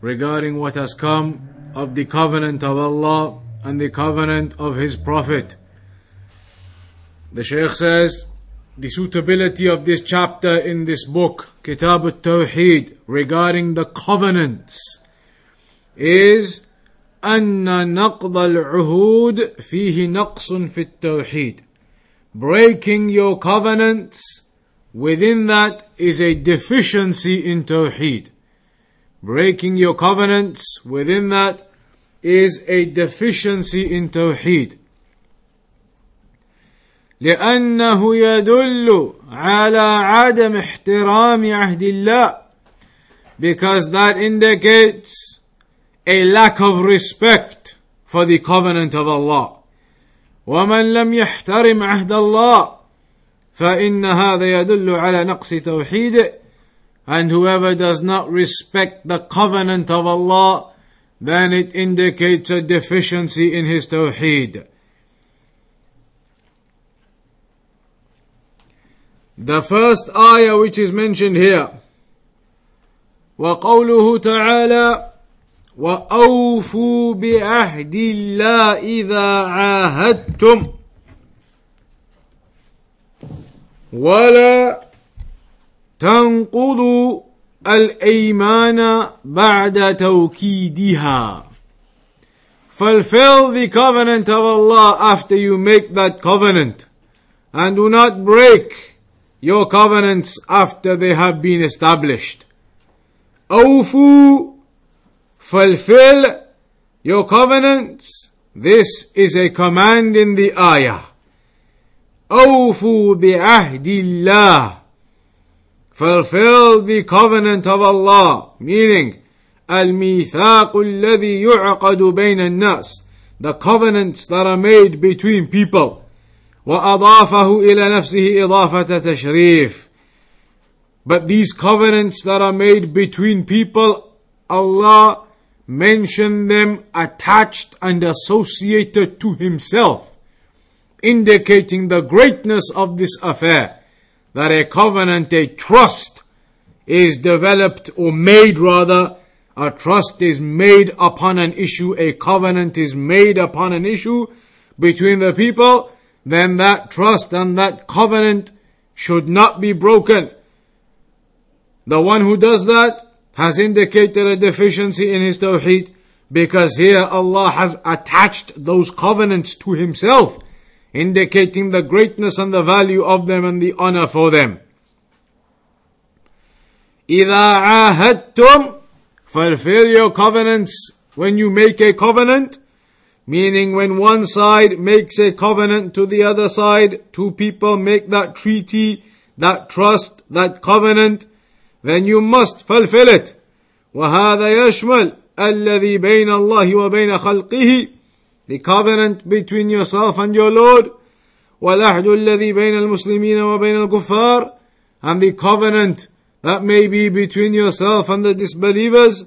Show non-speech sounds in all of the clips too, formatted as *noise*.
regarding what has come of the covenant of Allah and the covenant of His Prophet. The Shaykh says, the suitability of this chapter in this book, Kitab al-Tawheed, regarding the covenants, is أن نقض العهود فيه نقص في التوحيد. Breaking your covenants, within that is a deficiency in Tawheed. Breaking your covenants within that is a deficiency in Tawheed. لأنه يدل على عدم احترام عهد الله because that indicates a lack of respect for the covenant of Allah ومن لم يحترم عهد الله فإن هذا يدل على نقص توحيده and whoever does not respect the covenant of Allah, then it indicates a deficiency in his tawheed. The first ayah which is mentioned here, وقوله تعالى وأوفوا بعهد الله إذا عاهدتم ولا تنقض الأيمان بعد توكيدها Fulfill the covenant of Allah after you make that covenant and do not break your covenants after they have been established. أوفوا Fulfill your covenants. This is a command in the ayah. أوفوا بعهد الله fulfill the covenant of Allah, meaning الميثاق الذي يعقد بين الناس, the covenants that are made between people. وأضافه إلى نفسه إضافة تشريف. But these covenants that are made between people, Allah mentioned them attached and associated to Himself, indicating the greatness of this affair that a covenant, a trust is developed or made rather, a trust is made upon an issue, a covenant is made upon an issue between the people, then that trust and that covenant should not be broken. The one who does that has indicated a deficiency in his tawheed because here Allah has attached those covenants to himself indicating the greatness and the value of them and the honor for them. إذا عاهدتم fulfill your covenants when you make a covenant meaning when one side makes a covenant to the other side two people make that treaty that trust that covenant then you must fulfill it وهذا يشمل الذي بين الله وبين خلقه the covenant between yourself and your Lord والعهد الذي بين المسلمين وبين الكفار and the covenant that may be between yourself and the disbelievers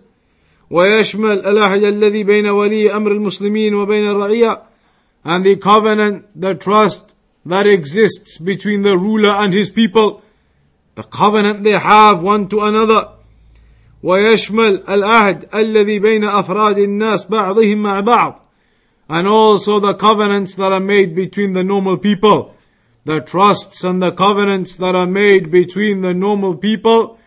ويشمل العهد الذي بين ولي أمر المسلمين وبين الرعية and the covenant the trust that exists between the ruler and his people the covenant they have one to another ويشمل العهد الذي بين أفراد الناس بعضهم مع بعض and also the covenants that are made between the normal people, the trusts and the covenants that are made between the normal people,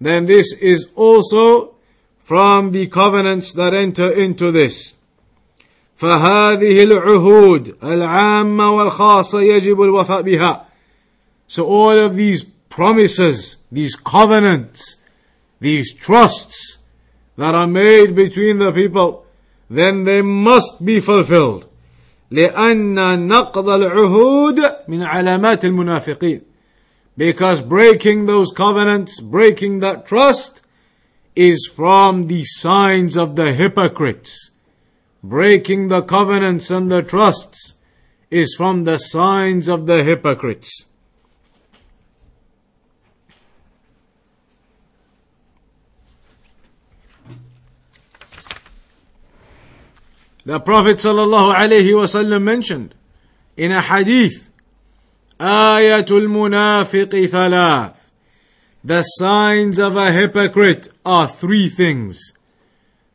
then this is also from the covenants that enter into this. فهذه العهود العامة والخاصة يجب الوفاء بها. So all of these promises, these covenants, these trusts that are made between the people, then they must be fulfilled. لأن نقض العهود من علامات المنافقين. Because breaking those covenants, breaking that trust, is from the signs of the hypocrites. Breaking the covenants and the trusts is from the signs of the hypocrites. The Prophet ﷺ mentioned in a hadith, Ayatul Munafiq Thalath. The signs of a hypocrite are three things.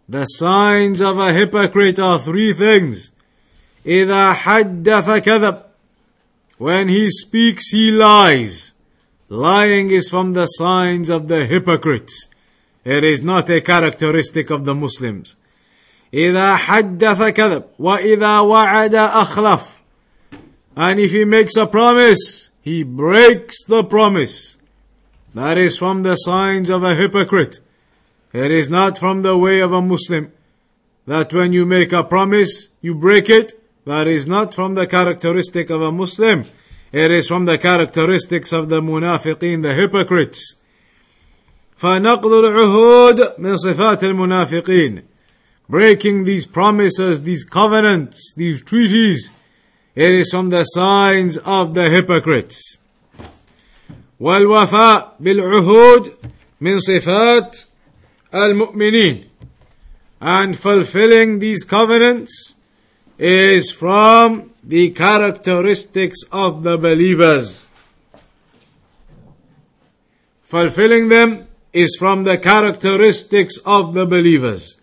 The signs of a hypocrite are three things. إذا حدث كذب. When he speaks, he lies. Lying is from the signs of the hypocrites. It is not a characteristic of the Muslims. إذا حدث كذب وإذا وعد أخلف. And if he makes a promise, he breaks the promise. That is from the signs of a hypocrite. It is not from the way of a Muslim. That when you make a promise, you break it. That is not from the characteristic of a Muslim. It is from the characteristics of the munafiqeen, the hypocrites. فنقض العهود من صفات المنافقين. Breaking these promises, these covenants, these treaties, it is from the signs of the hypocrites. والوفاء بالعهود من صفات المؤمنين and fulfilling these covenants is from the characteristics of the believers. Fulfilling them is from the characteristics of the believers.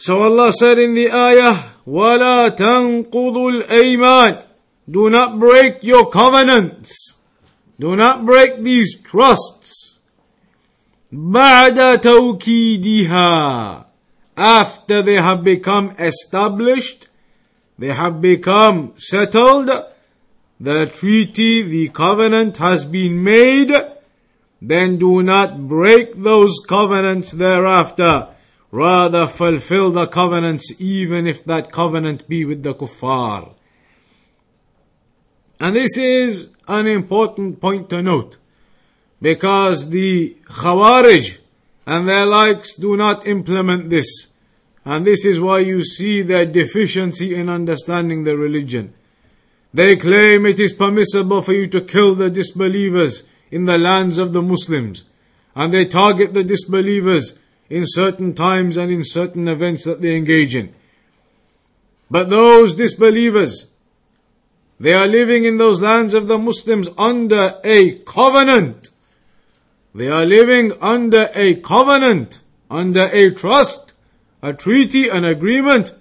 So Allah said in the ayah, وَلَا تَنْقُضُوا الْأَيْمَانِ Do not break your covenants. Do not break these trusts. بعد توكيدها after they have become established, they have become settled, the treaty, the covenant has been made, then do not break those covenants thereafter. Rather fulfill the covenants even if that covenant be with the kuffar. And this is an important point to note because the Khawarij and their likes do not implement this. And this is why you see their deficiency in understanding the religion. They claim it is permissible for you to kill the disbelievers in the lands of the Muslims. And they target the disbelievers in certain times and in certain events that they engage in. But those disbelievers, they are living in those lands of the Muslims under a covenant. They are living under a covenant, under a trust, a treaty, an agreement.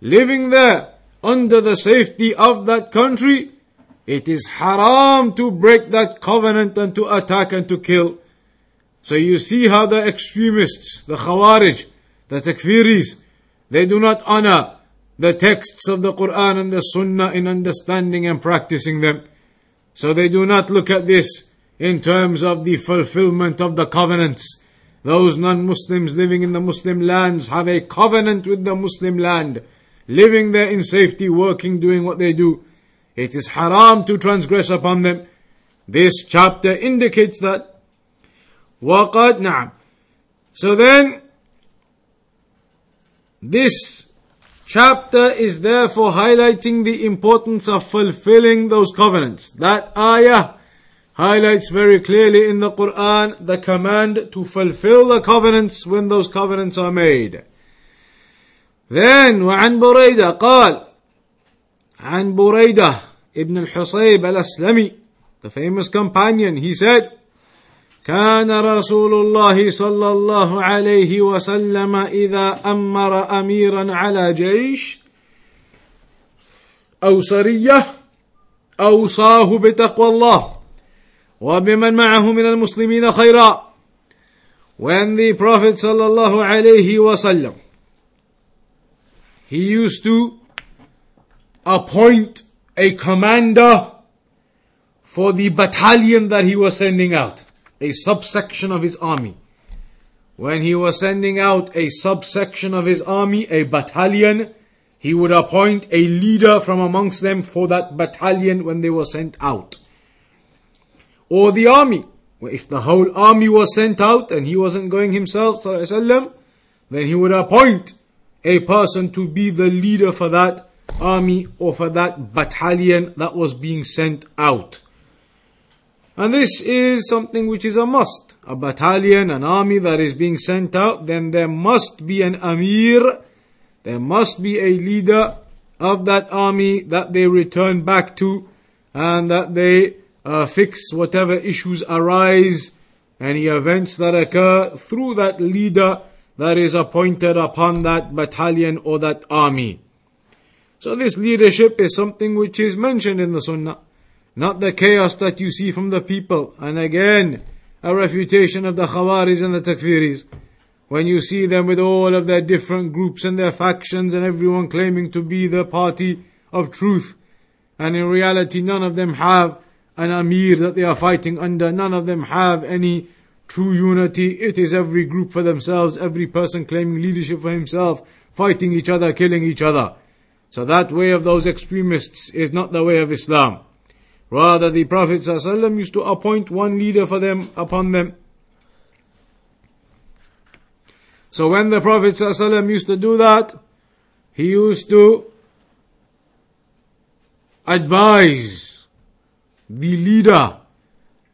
Living there under the safety of that country. It is haram to break that covenant and to attack and to kill. So you see how the extremists, the Khawarij, the Takfiris, they do not honor the texts of the Quran and the Sunnah in understanding and practicing them. So they do not look at this in terms of the fulfillment of the covenants. Those non-Muslims living in the Muslim lands have a covenant with the Muslim land, living there in safety, working, doing what they do. It is haram to transgress upon them. This chapter indicates that. وقد نعم. So then, this chapter is therefore highlighting the importance of fulfilling those covenants. That ayah highlights very clearly in the Quran the command to fulfill the covenants when those covenants are made. Then وعن بريدة قال عن بريدة ibn al-Husayb al-Aslami the famous companion he said كان رسول الله صلى الله عليه وسلم إذا أمر أميرا على جيش أو سرية أوصاه بتقوى الله وبمن معه من المسلمين خيرا When the Prophet صلى الله عليه وسلم he used to appoint a commander for the battalion that he was sending out. a subsection of his army. When he was sending out a subsection of his army, a battalion, he would appoint a leader from amongst them for that battalion when they were sent out. Or the army. if the whole army was sent out and he wasn't going himself, وسلم, then he would appoint a person to be the leader for that army or for that battalion that was being sent out. And this is something which is a must. A battalion, an army that is being sent out, then there must be an amir, there must be a leader of that army that they return back to and that they uh, fix whatever issues arise, any events that occur through that leader that is appointed upon that battalion or that army. So this leadership is something which is mentioned in the Sunnah, not the chaos that you see from the people. And again, a refutation of the Khawarij and the Takfiris. When you see them with all of their different groups and their factions and everyone claiming to be the party of truth. And in reality, none of them have an Amir that they are fighting under. None of them have any true unity. It is every group for themselves, every person claiming leadership for himself, fighting each other, killing each other. So that way of those extremists is not the way of Islam. Rather, the Prophet ﷺ used to appoint one leader for them upon them. So when the Prophet ﷺ used to do that, he used to advise the leader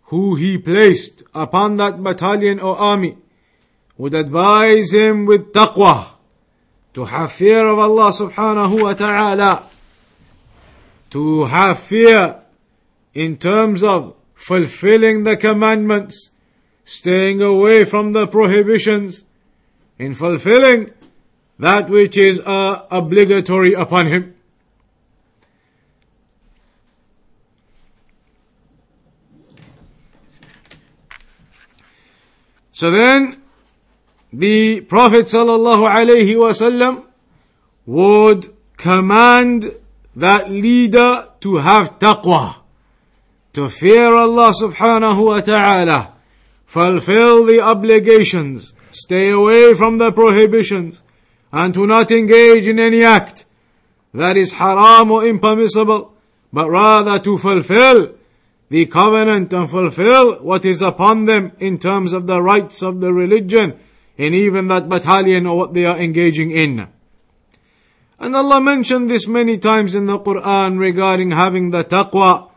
who he placed upon that battalion or army would advise him with taqwa to have fear of Allah subhanahu wa ta'ala to have fear in terms of fulfilling the commandments staying away from the prohibitions in fulfilling that which is uh, obligatory upon him. So then, the Prophet wasallam would command that leader to have taqwa, to fear Allah subhanahu wa ta'ala, fulfill the obligations, stay away from the prohibitions, and to not engage in any act that is haram or impermissible, but rather to fulfill the covenant and fulfill what is upon them in terms of the rights of the religion in even that battalion or what they are engaging in. And Allah mentioned this many times in the Quran regarding having the taqwa.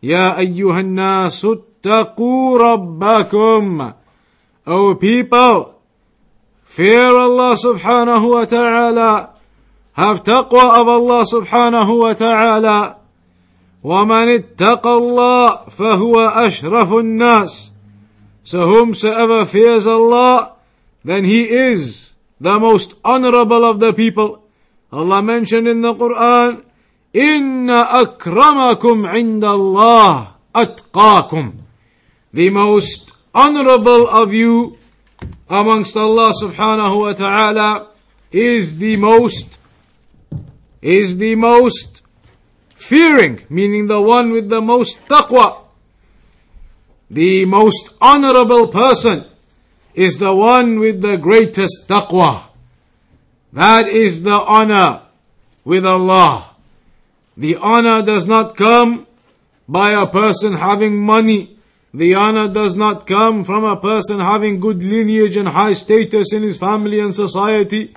Ya ayyuhan nasu taqoo rabbakum. O people, fear Allah subhanahu wa ta'ala. Have taqwa of Allah subhanahu wa ta'ala. ومن اتقى الله فهو أشرف الناس So whomsoever fears Allah, then he is the most honorable of the people. Allah mentioned in the Quran, إن أكرمكم عند الله أتقاكم. The most honorable of you amongst Allah subhanahu wa ta'ala is the most is the most fearing, meaning the one with the most taqwa. The most honorable person is the one with the greatest taqwa. That is the honor with Allah. The honor does not come by a person having money. The honor does not come from a person having good lineage and high status in his family and society.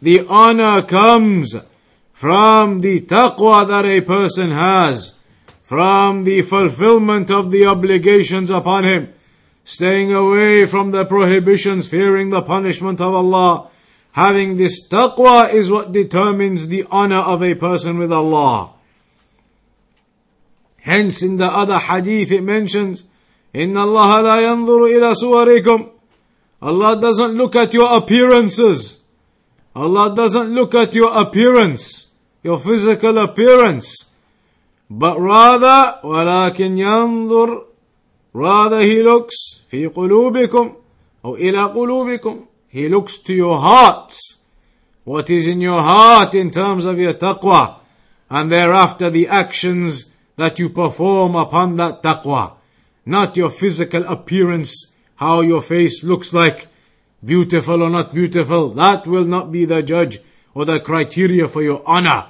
The honor comes from the taqwa that a person has, from the fulfillment of the obligations upon him, staying away from the prohibitions, fearing the punishment of Allah. Having this taqwa is what determines the honor of a person with Allah. Hence in the other hadith it mentions, إِنَّ اللَّهَ لَا يَنظُرُ إِلَى سُوَرِكُمْ Allah doesn't look at your appearances. Allah doesn't look at your appearance your physical appearance. But rather, ولكن ينظر rather he looks في قلوبكم أو إلى قلوبكم he looks to your hearts what is in your heart in terms of your taqwa and thereafter the actions that you perform upon that taqwa not your physical appearance how your face looks like beautiful or not beautiful that will not be the judge or the criteria for your honor.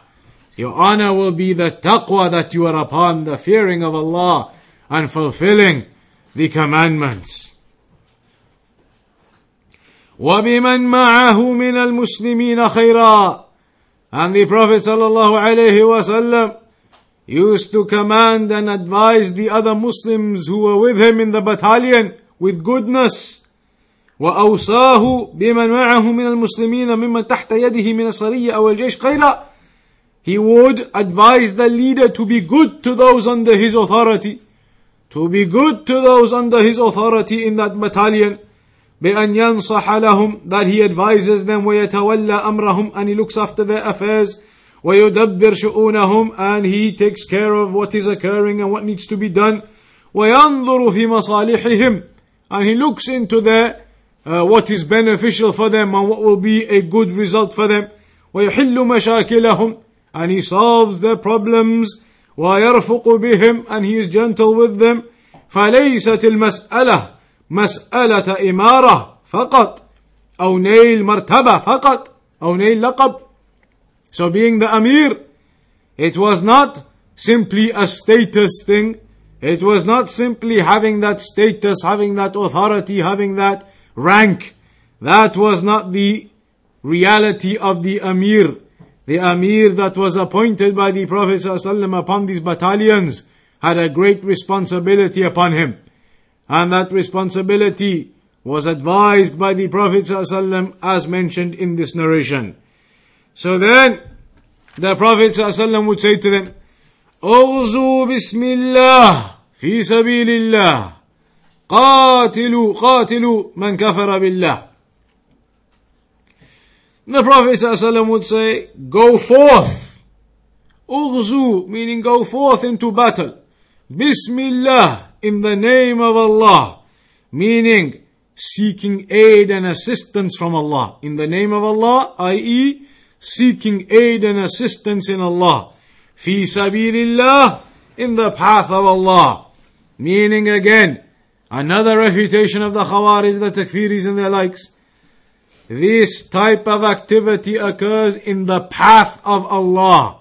Your honor will be the taqwa that you are upon, the fearing of Allah, and fulfilling the commandments. وبمن معه من المسلمين خيرا and the Prophet sallallahu alaihi wasallam used to command and advise the other Muslims who were with him in the battalion with goodness وأوصاه بمن معه من المسلمين ممن تحت يده من السرية أو الجيش خيرا He would advise the leader to be good to those under his authority, to be good to those under his authority in that battalion, بأن ينصح لهم that he advises them ويتولى أمرهم and he looks after their affairs ويدبر شؤونهم and he takes care of what is occurring and what needs to be done وينظر في مصالحهم and he looks into their uh, what is beneficial for them and what will be a good result for them ويحل مشاكلهم and he solves their problems ويرفق بهم and he is gentle with them فليست المسألة مسألة إمارة فقط أو نيل مرتبة فقط أو نيل لقب So being the Amir, it was not simply a status thing. It was not simply having that status, having that authority, having that rank. That was not the reality of the Amir. The Amir that was appointed by the Prophet ﷺ upon these battalions had a great responsibility upon him. And that responsibility was advised by the Prophet ﷺ as mentioned in this narration. So then, the Prophet ﷺ would say to them, اغزوا بسم الله في سبيل الله قاتلوا قاتلوا من كفر بالله The Prophet ﷺ would say, Go forth. Ughzu, meaning go forth into battle. Bismillah, in the name of Allah. Meaning, seeking aid and assistance from Allah. In the name of Allah, i.e., seeking aid and assistance in Allah. Fi sabilillah, in the path of Allah. Meaning again, another refutation of the Khawarij, the Takfiris and their likes. This type of activity occurs in the path of Allah.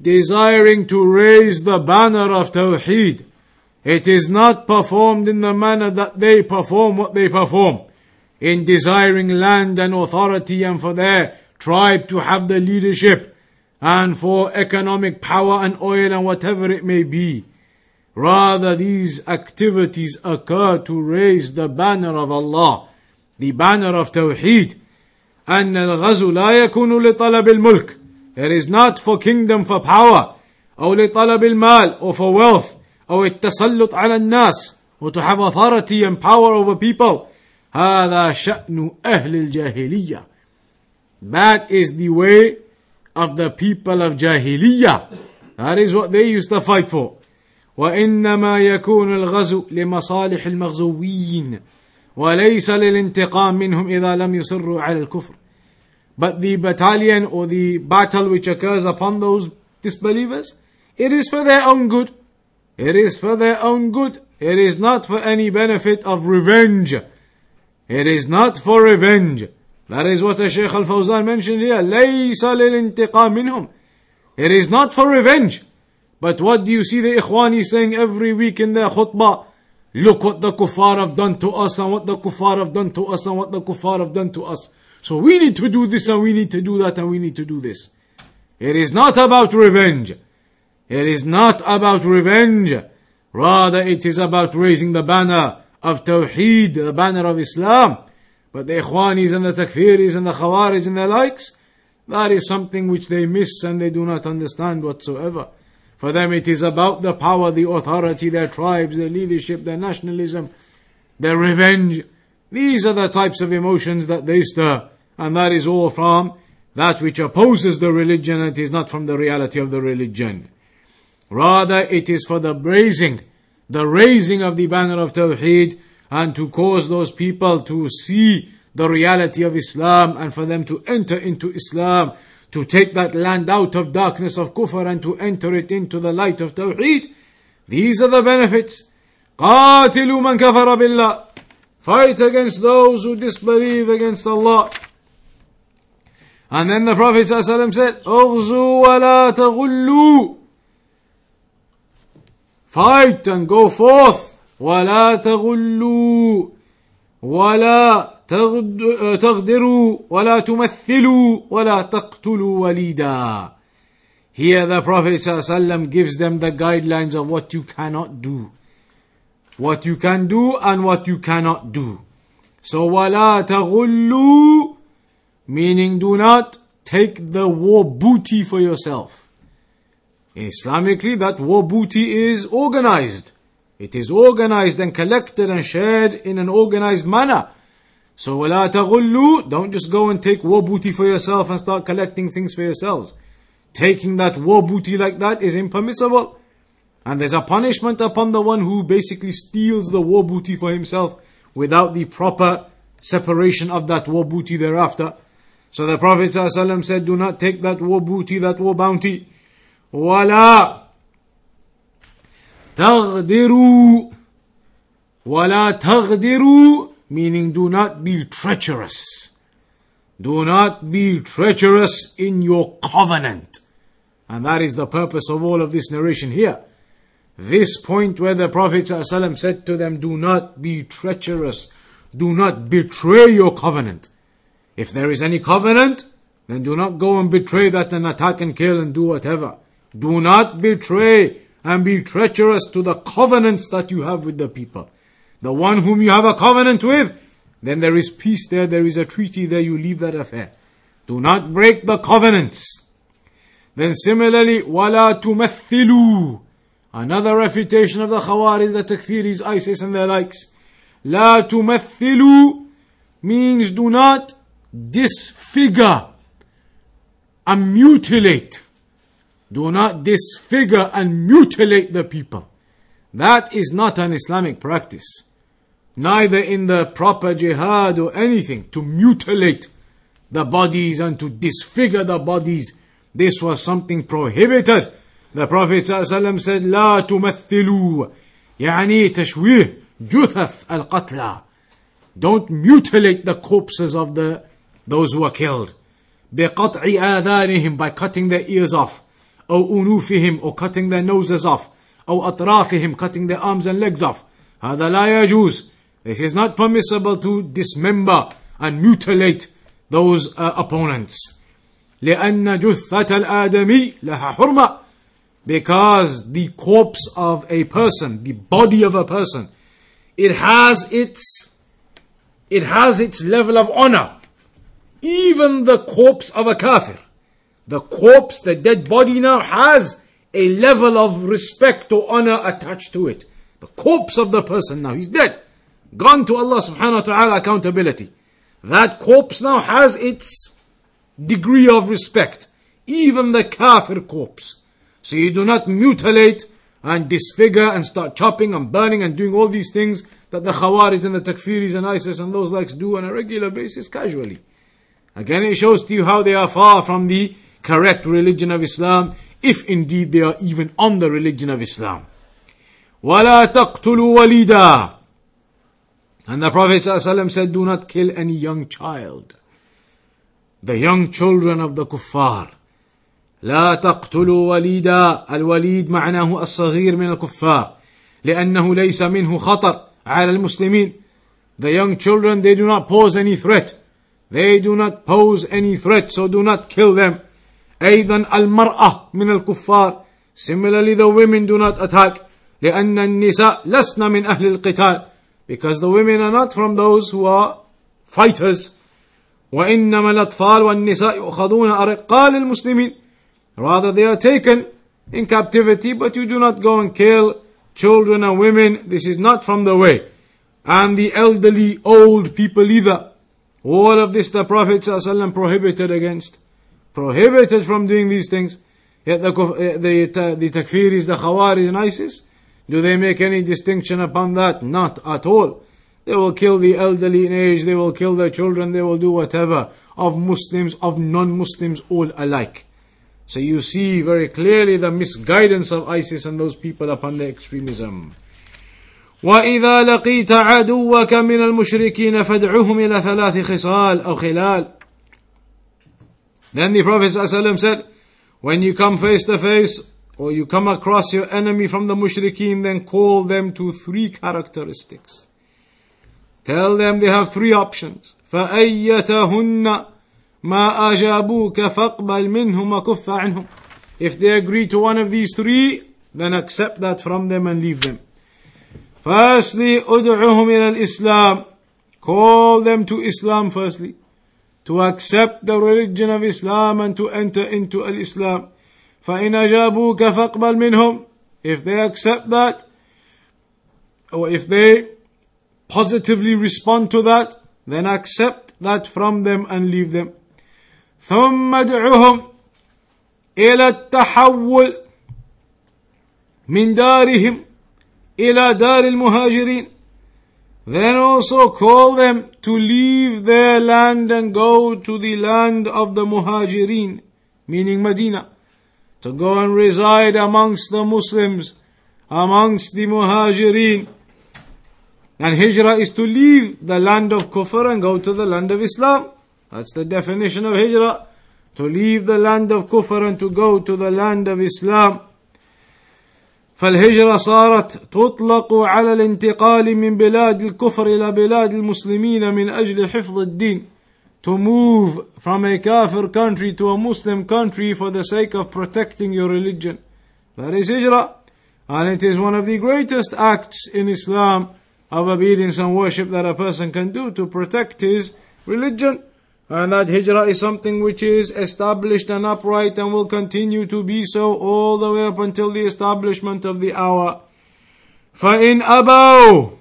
Desiring to raise the banner of Tawheed. It is not performed in the manner that they perform what they perform. In desiring land and authority and for their tribe to have the leadership and for economic power and oil and whatever it may be. Rather, these activities occur to raise the banner of Allah, the banner of Tawheed. أن الغزو لا يكون لطلب الملك. It is not for kingdom for power, أو لطلب المال or for wealth, أو التسلط على الناس, or to have and power over people. هذا شأن أهل الجاهلية. That is the way of the people of Jahiliyyah. That is what they used to fight for. وإنما يكون الغزو لمصالح المغزوين وليس للانتقام منهم إذا لم يصروا على الكفر. But the battalion or the battle which occurs upon those disbelievers, it is for their own good. It is for their own good. It is not for any benefit of revenge. It is not for revenge. That is what the Shaykh al-Fawzan mentioned here. لَيْسَ لِلْإِنْتِقَامِ مِنْهُمْ It is not for revenge. But what do you see the Ikhwani saying every week in their khutbah? Look what the kuffar have done to us and what the kuffar have done to us and what the kuffar have done to us. So we need to do this and we need to do that and we need to do this. It is not about revenge. It is not about revenge. Rather it is about raising the banner of Tawheed, the banner of Islam. But the Ikhwanis and the Takfiris and the Khawarij and their likes, that is something which they miss and they do not understand whatsoever. For them it is about the power, the authority, their tribes, their leadership, their nationalism, their revenge. These are the types of emotions that they stir. And that is all from that which opposes the religion and it is not from the reality of the religion. Rather, it is for the raising, the raising of the banner of Tawheed and to cause those people to see the reality of Islam and for them to enter into Islam, to take that land out of darkness of kufr and to enter it into the light of Tawheed. These are the benefits. قاتلوا من كفر بالله Fight against those who disbelieve against Allah. And then the Prophet ﷺ said, اغزوا ولا تغلوا Fight and go forth ولا تغلوا ولا تغدروا ولا تمثلوا ولا تقتلوا وليدا Here the Prophet ﷺ gives them the guidelines of what you cannot do. What you can do and what you cannot do. So وَلَا تَغُلُّوا Meaning do not take the war booty for yourself. Islamically, that war booty is organized. It is organized and collected and shared in an organized manner. So وَلَا تَغُلُّوا Don't just go and take war booty for yourself and start collecting things for yourselves. Taking that war booty like that is impermissible. And there's a punishment upon the one who basically steals the war booty for himself without the proper separation of that war booty thereafter. So the Prophet ﷺ said, Do not take that war booty, that war bounty. ولا تغدروا ولا تغدروا meaning do not be treacherous. Do not be treacherous in your covenant. And that is the purpose of all of this narration here. This point where the Prophet ﷺ said to them, Do not be treacherous. Do not betray your covenant. If there is any covenant, then do not go and betray that and attack and kill and do whatever. Do not betray and be treacherous to the covenants that you have with the people. The one whom you have a covenant with, then there is peace there, there is a treaty there, you leave that affair. Do not break the covenants. Then similarly, wala tumathilu. Another refutation of the Khawarij, the Takfiris, ISIS and their likes. La tumathilu means do not disfigure and mutilate Do not disfigure and mutilate the people. That is not an Islamic practice. Neither in the proper jihad or anything to mutilate the bodies and to disfigure the bodies. This was something prohibited. The Prophet ﷺ said, لا تمثلوا يعني تشويه جثث القتلى. Don't mutilate the corpses of the those who are killed. بقطع آذانهم by cutting their ears off. أو أنوفهم or cutting their noses off. أو أطرافهم cutting their arms and legs off. هذا لا يجوز. This is not permissible to dismember and mutilate those uh, opponents. لأن جثة الآدمي لها حرمة because the corpse of a person, the body of a person, it has its it has its level of honor. Even the corpse of a kafir, the corpse, the dead body now has a level of respect or honor attached to it. The corpse of the person now, he's dead. Gone to Allah subhanahu wa ta'ala accountability. That corpse now has its degree of respect. Even the kafir corpse. So you do not mutilate and disfigure and start chopping and burning and doing all these things that the Khawarij and the Takfiris and ISIS and those likes do on a regular basis casually. Again, it shows to you how they are far from the correct religion of Islam, if indeed they are even on the religion of Islam. وَلَا تَقْتُلُوا وَلِيدًا And the Prophet ﷺ said, do not kill any young child. The young children of the kuffar. لا تقتلوا وليدا الوليد معناه الصغير من الكفار لأنه ليس منه خطر على المسلمين The young children they do not pose any threat They do not pose any threat so do not kill them أيضا المرأة من الكفار Similarly the women do not attack لأن النساء لسن من أهل القتال Because the women are not from those who are fighters وإنما الأطفال والنساء يؤخذون أرقال المسلمين Rather, they are taken in captivity, but you do not go and kill children and women. This is not from the way. And the elderly, old people either. All of this the Prophet ﷺ prohibited against. prohibited from doing these things, yet the, eh, the, the takfiris, the khawarij, and ISIS, do they make any distinction upon that? Not at all. They will kill the elderly in age, they will kill their children, they will do whatever of Muslims, of non-Muslims, all alike. So you see very clearly the misguidance of ISIS and those people upon their extremism. وإذا لقيت عدوك من المشركين فادعهم إلى ثلاث خصال أو خلال Then the Prophet ﷺ said, when you come face to face or you come across your enemy from the mushrikeen, then call them to three characteristics. Tell them they have three options. فَأَيَّتَهُنَّ مَا أَجَابُوكَ فَاقْبَلْ مِنْهُمْ وَكُفَّ عَنْهُمْ If they agree to one of these three, then accept that from them and leave them. Firstly, أُدْعُهُمْ إِلَى الْإِسْلَامِ Call them to Islam firstly. To accept the religion of Islam and to enter into Islam. فإن أجابوك فاقبل منهم if they accept that or if they positively respond to that then accept that from them and leave them ثم ادعهم إلى التحول من دارهم إلى دار المهاجرين then also call them to leave their land and go to the land of the muhajirin meaning Medina to go and reside amongst the Muslims, amongst the Muhajirin. And Hijrah is to leave the land of Kufr and go to the land of Islam. That's the definition of Hijrah. To leave the land of Kufr and to go to the land of Islam. فالهجرة صارت تطلق على الانتقال من بلاد الكفر إلى بلاد المسلمين من أجل حفظ الدين to move from a kafir country to a Muslim country for the sake of protecting your religion. That is hijrah. And it is one of the greatest acts in Islam of obedience and worship that a person can do to protect his religion. And that hijrah is something which is established and upright and will continue to be so all the way up until the establishment of the hour. فَإِنْ أَبَوْا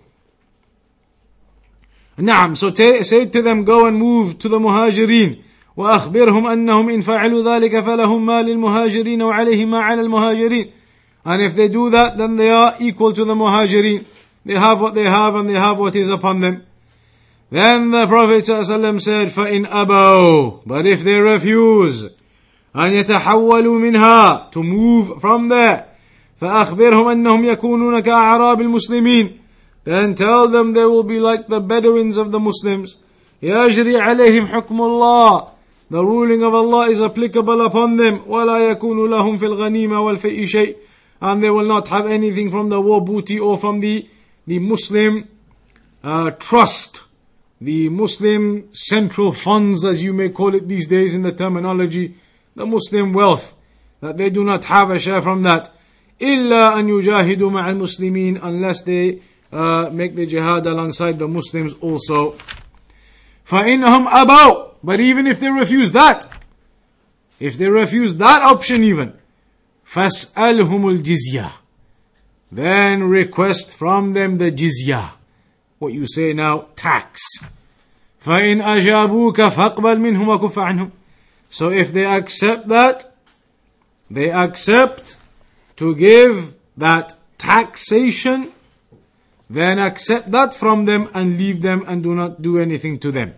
نعم so say to them go and move to the muhajirin وأخبرهم أنهم إن فعلوا ذلك فلهم ما للمهاجرين وعليهم ما على المهاجرين and if they do that then they are equal to the muhajirin they have what they have and they have what is upon them then the Prophet ﷺ said فإن أبوا but if they refuse أن يتحولوا منها to move from there فأخبرهم أنهم يكونون كأعراب المسلمين then tell them they will be like the Bedouins of the Muslims. يجري عليهم حكم الله. The ruling of Allah is applicable upon them. ولا يكون لهم في الغنيمة والفيء شيء. And they will not have anything from the war booty or from the, the Muslim uh, trust. The Muslim central funds, as you may call it these days in the terminology. The Muslim wealth. That they do not have a share from that. إلا أن يجاهدوا مع المسلمين unless they uh, make the jihad alongside the Muslims also. فَإِنَّهُمْ أَبَوْا But even if they refuse that, if they refuse that option even, فَاسْأَلْهُمُ الْجِزْيَةِ Then request from them the jizya. What you say now, tax. فَإِنْ أَجَابُوكَ فَاقْبَلْ مِنْهُمْ وَكُفَّ عَنْهُمْ So if they accept that, they accept to give that taxation then accept that from them and leave them and do not do anything to them.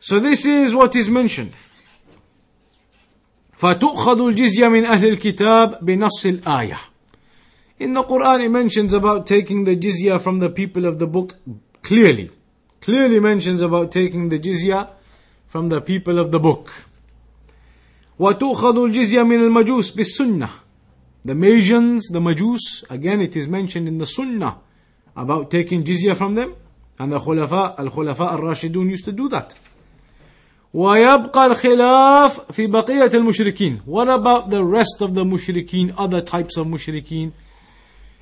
So this is what is mentioned. فتؤخذ الجزية من أهل الكتاب بنص الآية. In the Quran it mentions about taking the jizya from the people of the book clearly. Clearly mentions about taking the jizya from the people of the book. وتؤخذ الجزية من المجوس بالسنة the Magians, the Majus, again it is mentioned in the Sunnah about taking jizya from them. And the Khulafa, Al-Khulafa Al-Rashidun used to do that. ويبقى الخلاف في بقية المشركين. What about the rest of the mushrikeen, other types of mushrikeen?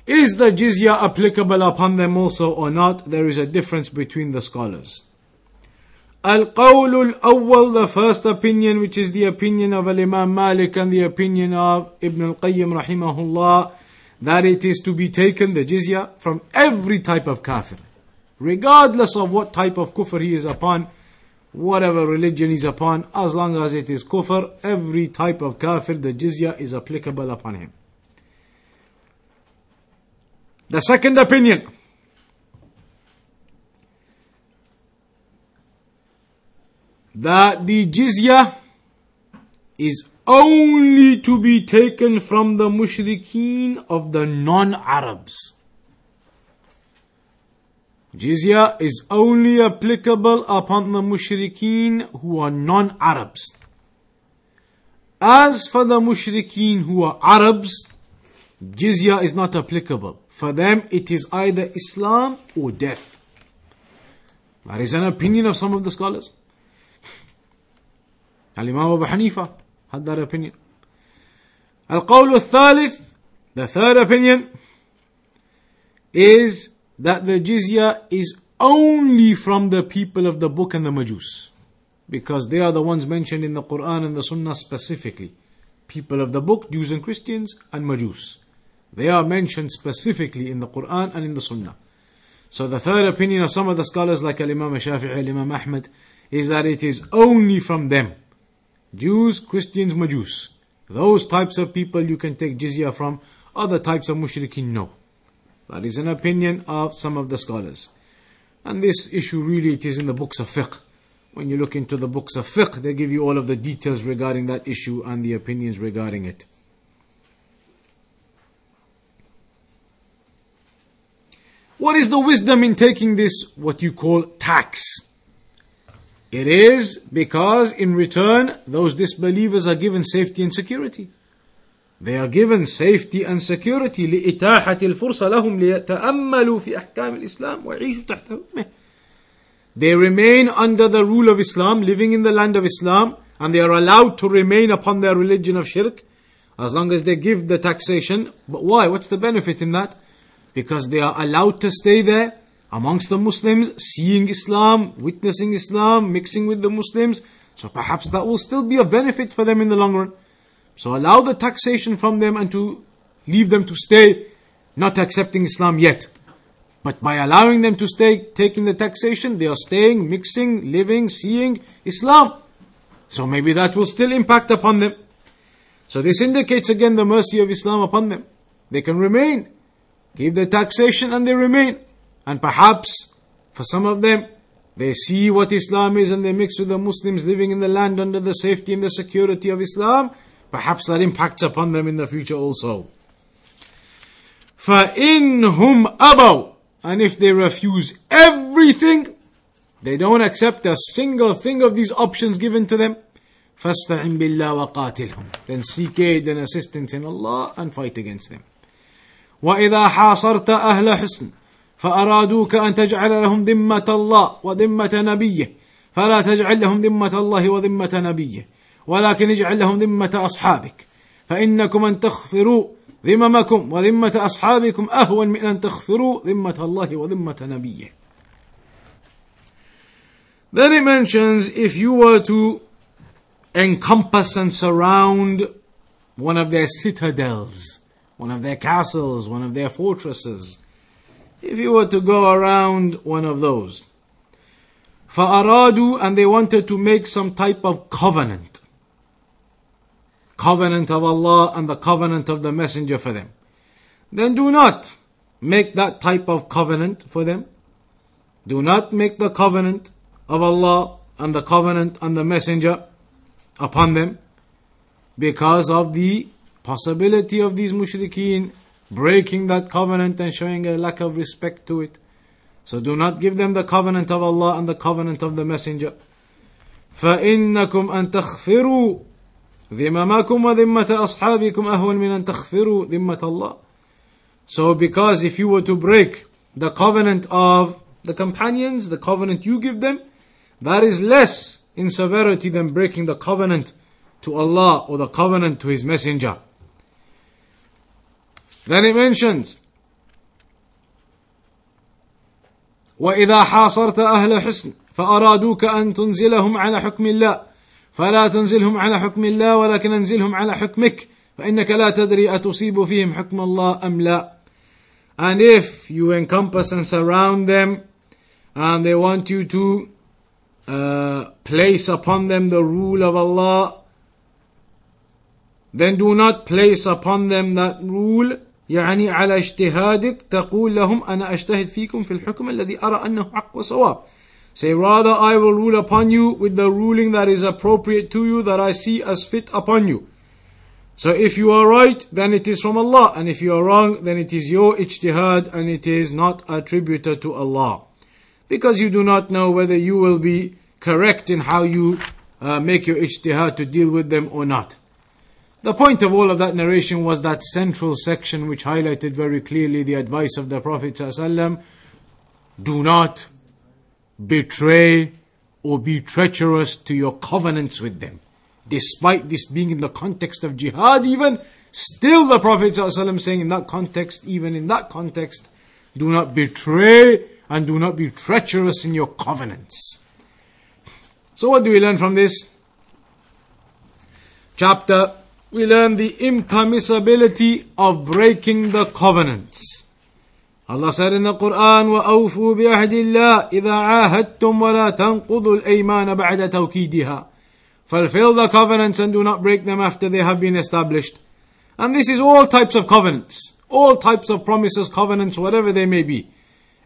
Is the jizya applicable upon them also or not? There is a difference between the scholars. Al-Qawlul Awwal, the first opinion, which is the opinion of Al-Imam Malik and the opinion of Ibn al-Qayyim rahimahullah, that it is to be taken, the jizya, from every type of kafir. Regardless of what type of kufr he is upon, whatever religion is upon, as long as it is kufr, every type of kafir, the jizya is applicable upon him the second opinion that the jizya is only to be taken from the mushrikeen of the non-Arabs. Jizya is only applicable upon the mushrikeen who are non-Arabs. As for the mushrikeen who are Arabs, jizya is not applicable. For them, it is either Islam or death. That is an opinion of some of the scholars. *laughs* Al-Imam Abu Hanifa had that opinion. Al-Qawl al-Thalith, the third opinion, is that the jizya is only from the people of the book and the Majus. Because they are the ones mentioned in the Quran and the Sunnah specifically. People of the book, Jews and Christians, and Majus. They are mentioned specifically in the Quran and in the Sunnah. So the third opinion of some of the scholars like Imam Shafi'i, Imam Ahmad, is that it is only from them. Jews, Christians, Majus. Those types of people you can take jizya from. Other types of mushrikeen, no. That is an opinion of some of the scholars. And this issue really it is in the books of fiqh. When you look into the books of fiqh, they give you all of the details regarding that issue and the opinions regarding it. What is the wisdom in taking this, what you call tax? It is because in return, those disbelievers are given safety and security. They are given safety and security لإتاحة الفرصة لهم ليتأملوا في أحكام الإسلام ويعيشوا تحت حكمه. They remain under the rule of Islam, living in the land of Islam, and they are allowed to remain upon their religion of shirk as long as they give the taxation. But why? What's the benefit in that? Because they are allowed to stay there amongst the Muslims, seeing Islam, witnessing Islam, mixing with the Muslims. So perhaps that will still be a benefit for them in the long run. So allow the taxation from them and to leave them to stay not accepting Islam yet. But by allowing them to stay taking the taxation, they are staying, mixing, living, seeing Islam. So maybe that will still impact upon them. So this indicates again the mercy of Islam upon them. They can remain, give the taxation and they remain. And perhaps for some of them, they see what Islam is and they mix with the Muslims living in the land under the safety and the security of Islam Perhaps that impacts upon them in the future also. فَإِنْهُمْ أَبَوْا And if they refuse everything, they don't accept a single thing of these options given to them, فَاسْتَعِنْ بِاللَّهِ وَقَاتِلْهُمْ Then seek aid and assistance in Allah and fight against them. وإذا حاصرت أهل حسن فأرادوك أن تجعل لهم ذمة الله وذمة نبيه. فلا تجعل لهم ذمة الله وذمة نبيه ولكن اجعل لهم ذمة أصحابك. فإنكم أن تغفروا ذممكم وذمة أصحابكم أهون من أن تغفروا ذمة الله وذمة نبيه. Then it mentions if you were to encompass and surround one of their citadels, one of their castles, one of their fortresses, if you were to go around one of those, فأرادوا and they wanted to make some type of covenant covenant of Allah and the covenant of the Messenger for them. Then do not make that type of covenant for them. Do not make the covenant of Allah and the covenant and the Messenger upon them because of the possibility of these mushrikeen breaking that covenant and showing a lack of respect to it. So do not give them the covenant of Allah and the covenant of the Messenger. فإنكم أن تغفروا ذممكم وذمة أصحابكم أهون من أن تغفروا ذمة الله. So because if you were to break the covenant of the companions, the covenant you give them, that is less in severity than breaking the covenant to Allah or the covenant to His Messenger. Then it mentions, وإذا حاصرت أهل حسن فأرادوك أن تنزلهم على حكم الله فلا تنزلهم على حكم الله ولكن انزلهم على حكمك فإنك لا تدري أتصيب فيهم حكم الله أم لا And if you encompass and surround them and they want you to uh, place upon them the rule of Allah, then do not place upon them that rule يعني على اجتهادك تقول لهم أنا أجتهد فيكم في الحكم الذي أرى أنه حق وصواب Say, rather I will rule upon you with the ruling that is appropriate to you, that I see as fit upon you. So if you are right, then it is from Allah, and if you are wrong, then it is your ijtihad, and it is not attributed to Allah. Because you do not know whether you will be correct in how you uh, make your ijtihad to deal with them or not. The point of all of that narration was that central section which highlighted very clearly the advice of the Prophet do not betray or be treacherous to your covenants with them. Despite this being in the context of jihad even, still the Prophet ﷺ saying in that context, even in that context, do not betray and do not be treacherous in your covenants. So what do we learn from this? Chapter, we learn the impermissibility of breaking the covenants. Allah said in the Quran, وَأَوْفُوا بِعَهْدِ اللَّهِ إِذَا عَاهَدتُّمْ وَلَا تَنْقُضُوا الْأَيْمَانَ بَعْدَ تَوْكِيدِهَا Fulfill the covenants and do not break them after they have been established. And this is all types of covenants, all types of promises, covenants, whatever they may be.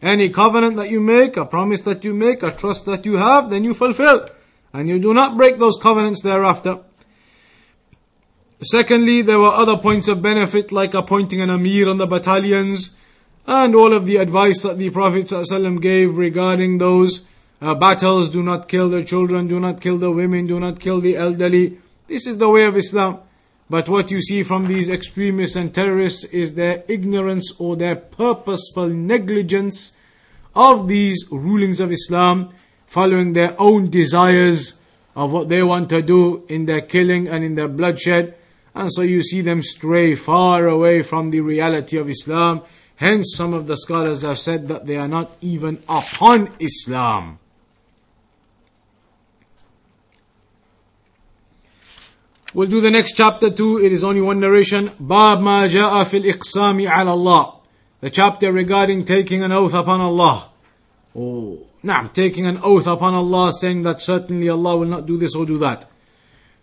Any covenant that you make, a promise that you make, a trust that you have, then you fulfill. And you do not break those covenants thereafter. Secondly, there were other points of benefit like appointing an Amir on the battalions, and all of the advice that the Prophet ﷺ gave regarding those uh, battles do not kill the children, do not kill the women, do not kill the elderly. This is the way of Islam. But what you see from these extremists and terrorists is their ignorance or their purposeful negligence of these rulings of Islam, following their own desires of what they want to do in their killing and in their bloodshed. And so you see them stray far away from the reality of Islam Hence, some of the scholars have said that they are not even upon Islam. We'll do the next chapter too. It is only one narration. Bab ma ja'a fil iqsami ala Allah. The chapter regarding taking an oath upon Allah. Oh, na'am, taking an oath upon Allah saying that certainly Allah will not do this or do that.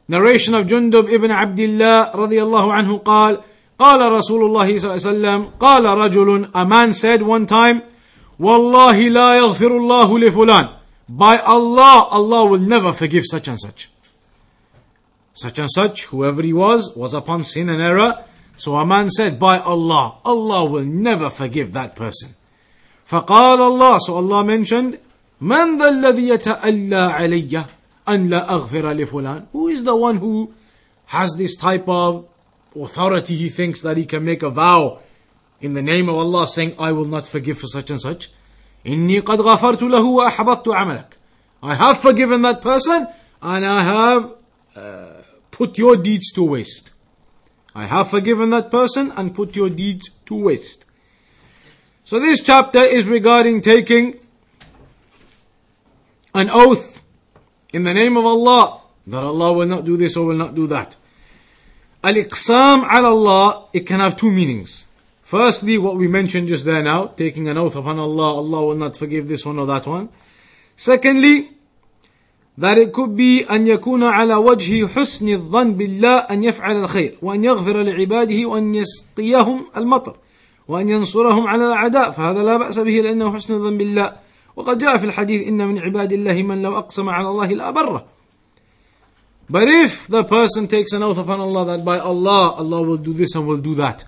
Narration of Jundub ibn Abdullah radiallahu anhu قال قال رسول الله صلى الله عليه وسلم قال رجل a man said one time والله لا يغفر الله لفلان by Allah Allah will never forgive such and such such and such whoever he was was upon sin and error so a man said by Allah Allah will never forgive that person فقال الله so Allah mentioned من ذا الذي يتألى علي أن لا أغفر لفلان who is the one who has this type of authority he thinks that he can make a vow in the name of Allah saying, I will not forgive for such and such. إني قد غفرت له وأحبطت عملك. I have forgiven that person and I have uh, put your deeds to waste. I have forgiven that person and put your deeds to waste. So this chapter is regarding taking an oath in the name of Allah that Allah will not do this or will not do that. Al-Iqsam ala Allah, it can have two meanings. Firstly, what we mentioned just there now, taking an oath upon Allah, Allah will not forgive this one or that one. Secondly, that it could be أن يكون على وجه حسن الظن بالله أن يفعل الخير وأن يغفر لعباده وأن يسقيهم المطر وأن ينصرهم على الأعداء فهذا لا بأس به لأنه حسن الظن بالله وقد جاء في الحديث إن من عباد الله من لو أقسم على الله لأبره But if the person takes an oath upon Allah that by Allah, Allah will do this and will do that,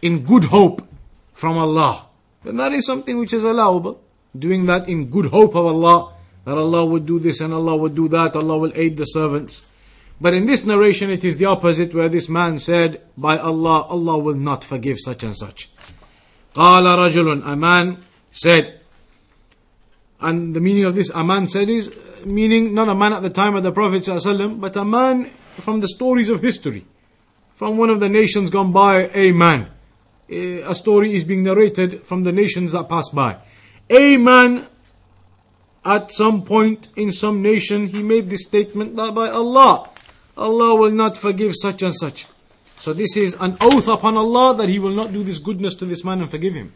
in good hope from Allah, then that is something which is allowable. Doing that in good hope of Allah, that Allah would do this and Allah would do that, Allah will aid the servants. But in this narration, it is the opposite, where this man said, By Allah, Allah will not forgive such and such. قال رجل, a man said, and the meaning of this, a man said is, meaning not a man at the time of the Prophet but a man from the stories of history, from one of the nations gone by, a man. A story is being narrated from the nations that passed by. A man, at some point in some nation, he made this statement that by Allah, Allah will not forgive such and such. So this is an oath upon Allah that He will not do this goodness to this man and forgive him.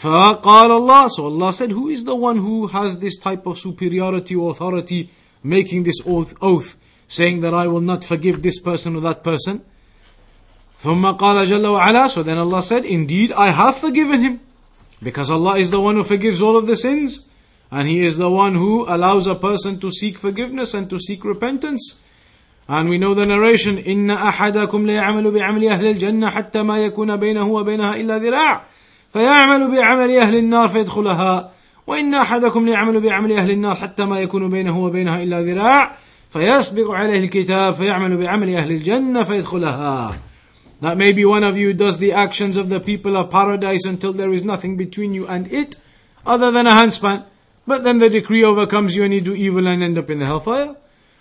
فقال Allah, so Allah said, who is the one who has this type of superiority or authority making this oath, oath saying that I will not forgive this person or that person? ثم قال جل وعلا, so then Allah said, indeed I have forgiven him. Because Allah is the one who forgives all of the sins. And He is the one who allows a person to seek forgiveness and to seek repentance. And we know the narration, إن أحدكم ليعمل بعمل أهل الجنة حتى ما يكون بينه وبينها إلا ذراع فيعمل بعمل أهل النار فيدخلها وإن أحدكم ليعمل بعمل أهل النار حتى ما يكون بينه وبينها إلا ذراع فيسبق عليه الكتاب فيعمل بعمل أهل الجنة فيدخلها That maybe one of you does the actions of the people of paradise until there is nothing between you and it other than a handspan. But then the decree overcomes you and you do evil and end up in the hellfire.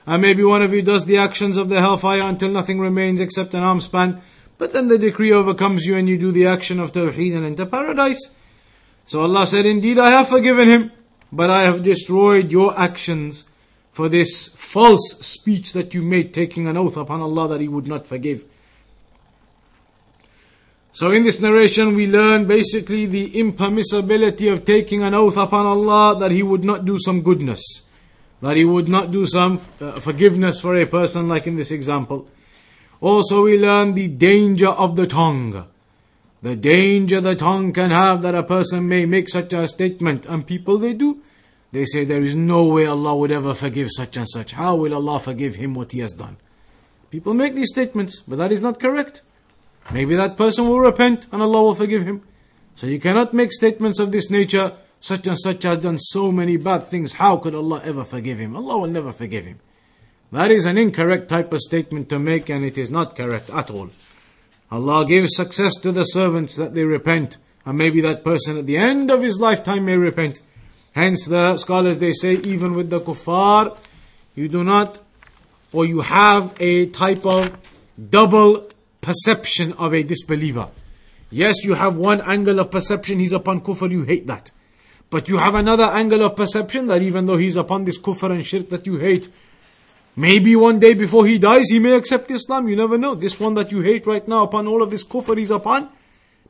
And maybe one of you does the actions of the hellfire until nothing remains except an arm span. But then the decree overcomes you and you do the action of tawheed and enter paradise. So Allah said, Indeed, I have forgiven him, but I have destroyed your actions for this false speech that you made, taking an oath upon Allah that He would not forgive. So in this narration we learn basically the impermissibility of taking an oath upon Allah that He would not do some goodness. That He would not do some uh, forgiveness for a person like in this example. Also we learn the danger of the tongue. The danger the tongue can have that a person may make such a statement and people they do. They say there is no way Allah would ever forgive such and such. How will Allah forgive him what he has done? People make these statements, but that is not correct. Maybe that person will repent and Allah will forgive him. So you cannot make statements of this nature. Such and such has done so many bad things. How could Allah ever forgive him? Allah will never forgive him. That is an incorrect type of statement to make and it is not correct at all. Allah gives success to the servants that they repent. And maybe that person at the end of his lifetime may repent. Hence the scholars they say even with the kuffar, you do not or you have a type of double perception of a disbeliever. Yes, you have one angle of perception, he's upon kufr, you hate that. But you have another angle of perception that even though he's upon this kufr and shirk that you hate, maybe one day before he dies, he may accept Islam. You never know. This one that you hate right now upon all of this kufr he's upon,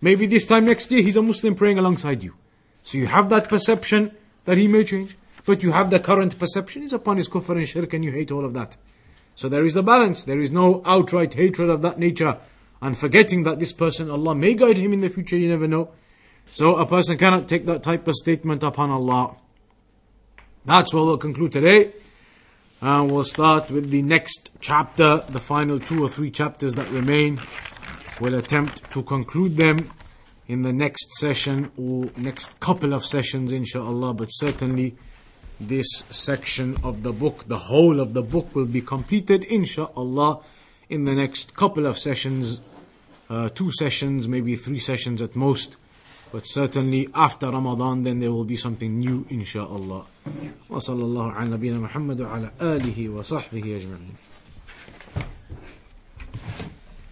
maybe this time next year he's a Muslim praying alongside you. So you have that perception that he may change. But you have the current perception he's upon his kufr and shirk and you hate all of that. So there is the balance. There is no outright hatred of that nature and forgetting that this person, Allah may guide him in the future, you never know. So a person cannot take that type of statement upon Allah. That's what we'll conclude today. And we'll start with the next chapter, the final two or three chapters that remain. We'll attempt to conclude them in the next session or next couple of sessions, inshallah, but certainly this section of the book, the whole of the book will be completed insha'Allah in the next couple of sessions, uh, two sessions, maybe three sessions at most. But certainly after Ramadan, then there will be something new, inshaAllah. وصلى الله على نبينا محمد وعلى آله وصحبه أجمعين.